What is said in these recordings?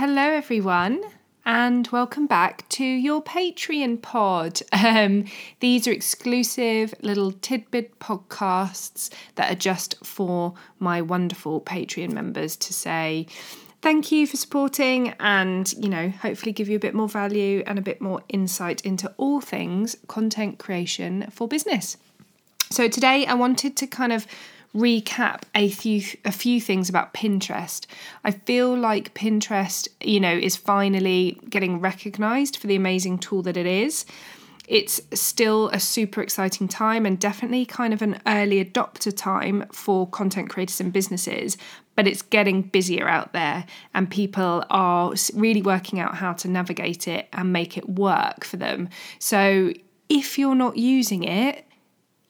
hello everyone, and welcome back to your Patreon pod. Um, these are exclusive little tidbit podcasts that are just for my wonderful Patreon members to say thank you for supporting and, you know, hopefully give you a bit more value and a bit more insight into all things content creation for business. So today I wanted to kind of recap a few a few things about Pinterest. I feel like Pinterest, you know, is finally getting recognized for the amazing tool that it is. It's still a super exciting time and definitely kind of an early adopter time for content creators and businesses, but it's getting busier out there and people are really working out how to navigate it and make it work for them. So if you're not using it,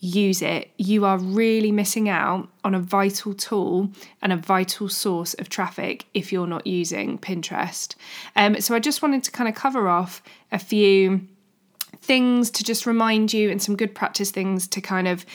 use it, you are really missing out on a vital tool and a vital source of traffic if you're not using Pinterest. Um, so I just wanted to kind of cover off a few things to just remind you and some good practice things to kind of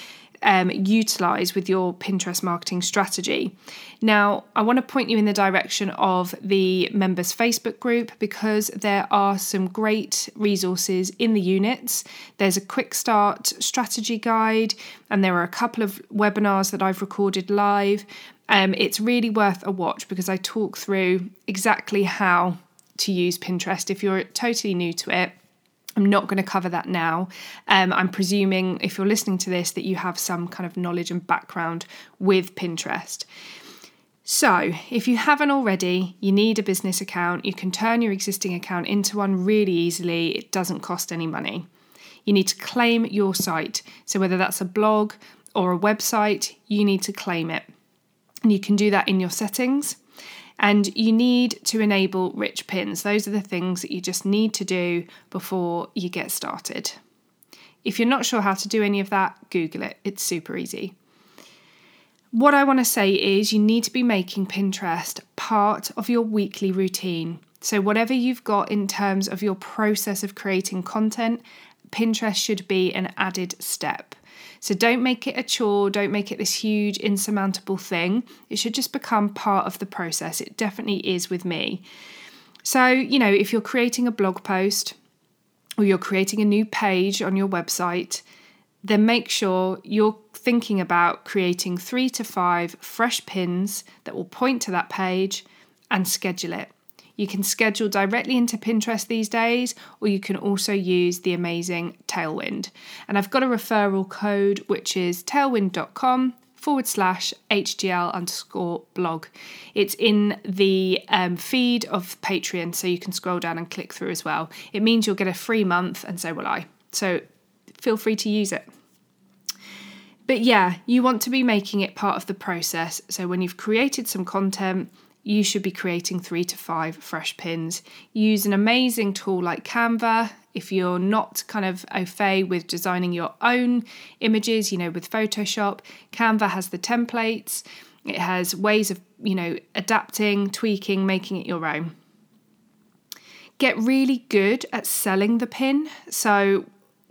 um, utilize with your Pinterest marketing strategy. Now, I want to point you in the direction of the members Facebook group because there are some great resources in the units. There's a quick start strategy guide, and there are a couple of webinars that I've recorded live. Um, it's really worth a watch because I talk through exactly how to use Pinterest if you're totally new to it I'm not going to cover that now. Um, I'm presuming if you're listening to this that you have some kind of knowledge and background with Pinterest. So, if you haven't already, you need a business account. You can turn your existing account into one really easily, it doesn't cost any money. You need to claim your site. So, whether that's a blog or a website, you need to claim it. And you can do that in your settings. And you need to enable rich pins. Those are the things that you just need to do before you get started. If you're not sure how to do any of that, Google it. It's super easy. What I want to say is you need to be making Pinterest part of your weekly routine. So, whatever you've got in terms of your process of creating content, Pinterest should be an added step. So don't make it a chore, don't make it this huge, insurmountable thing. It should just become part of the process. It definitely is with me. So, you know, if you're creating a blog post or you're creating a new page on your website, then make sure you're thinking about creating three to five fresh pins that will point to that page and schedule it. You can schedule directly into Pinterest these days, or you can also use the amazing Tailwind. And I've got a referral code which is tailwind.com forward slash HGL underscore blog. It's in the um, feed of Patreon, so you can scroll down and click through as well. It means you'll get a free month, and so will I. So feel free to use it. But yeah, you want to be making it part of the process. So when you've created some content, you should be creating three to five fresh pins. Use an amazing tool like Canva. If you're not kind of au fait with designing your own images, you know, with Photoshop, Canva has the templates. It has ways of, you know, adapting, tweaking, making it your own. Get really good at selling the pin. So,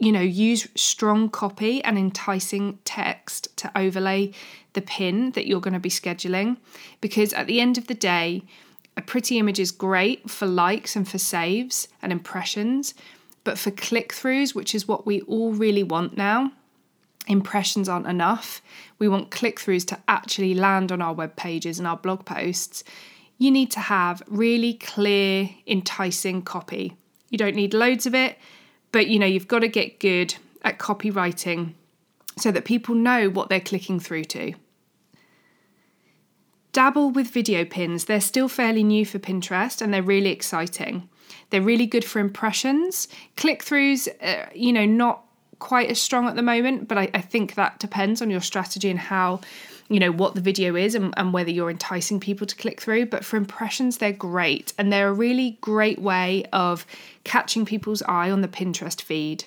you know, use strong copy and enticing text to overlay the pin that you're going to be scheduling because at the end of the day, a pretty image is great for likes and for saves and impressions, but for click throughs, which is what we all really want now, impressions aren't enough. We want click throughs to actually land on our web pages and our blog posts. You need to have really clear, enticing copy. You don't need loads of it, but you know, you've got to get good at copywriting so that people know what they're clicking through to. Dabble with video pins. They're still fairly new for Pinterest and they're really exciting. They're really good for impressions. Click throughs, uh, you know, not quite as strong at the moment, but I, I, think that depends on your strategy and how, you know, what the video is and, and whether you're enticing people to click through. But for impressions, they're great and they're a really great way of catching people's eye on the Pinterest feed.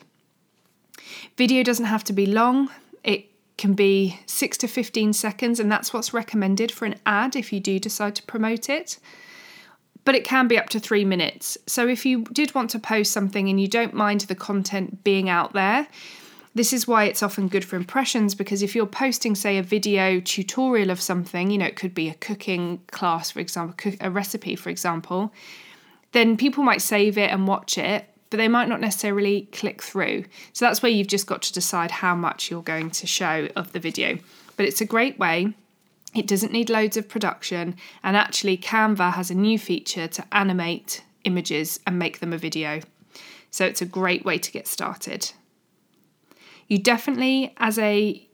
Video doesn't have to be long. It can be 6 to 15 seconds, and that's what's recommended for an ad if you do decide to promote it. But it can be up to three minutes. So if you did want to post something and you don't mind the content being out there, This is why it's often good for impressions because if you're posting, say, a video tutorial of something, you know, it could be a cooking class, for example, a recipe, for example, then people might save it and watch it, but they might not necessarily click through. So that's where you've just got to decide how much you're going to show of the video. But it's a great way. It doesn't need loads of production, and actually, Canva has a new feature to animate images and make them a video. So it's a great way to get started. You definitely, as a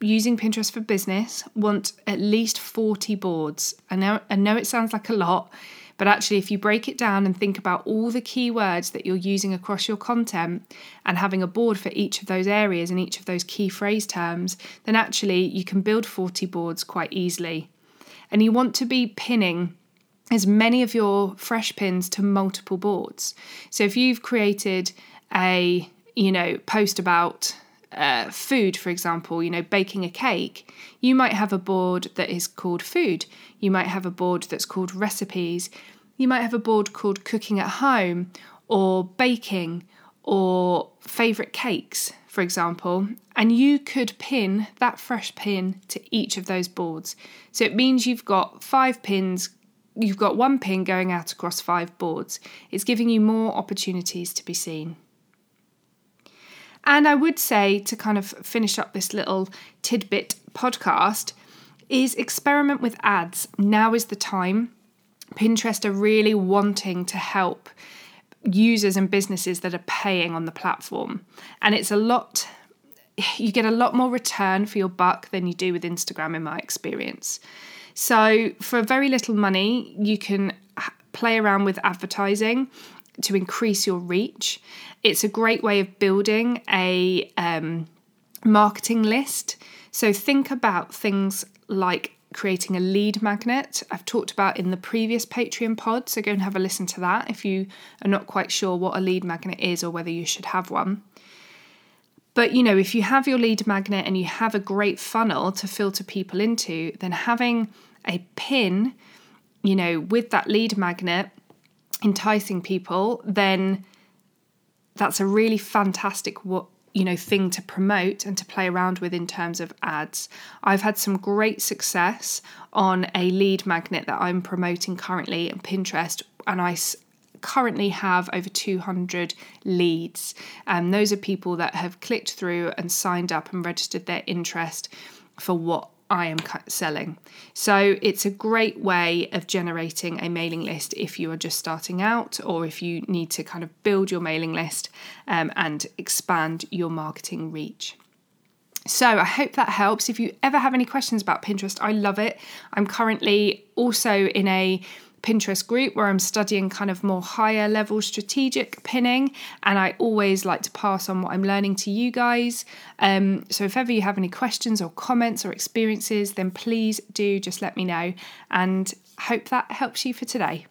using Pinterest for business, want at least 40 boards. I know I know it sounds like a lot, but actually if you break it down and think about all the keywords that you're using across your content and having a board for each of those areas and each of those key phrase terms, then actually you can build 40 boards quite easily. And you want to be pinning as many of your fresh pins to multiple boards. So if you've created a, you know, post about uh, food, for example, you know, baking a cake, you might have a board that is called food. You might have a board that's called recipes. You might have a board called cooking at home or baking or favourite cakes, for example. And you could pin that fresh pin to each of those boards. So it means you've got five pins you've got one pin going out across five boards. It's giving you more opportunities to be seen. And I would say to kind of finish up this little tidbit podcast is experiment with ads. Now is the time. Pinterest are really wanting to help users and businesses that are paying on the platform. And it's a lot you get a lot more return for your buck than you do with Instagram in my experience. So, for very little money, you can play around with advertising to increase your reach. It's a great way of building a um, marketing list. So, think about things like creating a lead magnet. I've talked about in the previous Patreon pod, so go and have a listen to that if you are not quite sure what a lead magnet is or whether you should have one. But you know, if you have your lead magnet and you have a great funnel to filter people into, then having a pin, you know, with that lead magnet enticing people, then that's a really fantastic what you know thing to promote and to play around with in terms of ads. I've had some great success on a lead magnet that I'm promoting currently on Pinterest and I currently have over 200 leads. And um, those are people that have clicked through and signed up and registered their interest for what I am selling. So it's a great way of generating a mailing list if you are just starting out or if you need to kind of build your mailing list um, and expand your marketing reach. So, I hope that helps. If you ever have any questions about Pinterest, I love it. I'm currently also in a Pinterest group where I'm studying kind of more higher level strategic pinning, and I always like to pass on what I'm learning to you guys. Um, so if ever you have any questions or comments or experiences, then please do just let me know, and hope that helps you for today.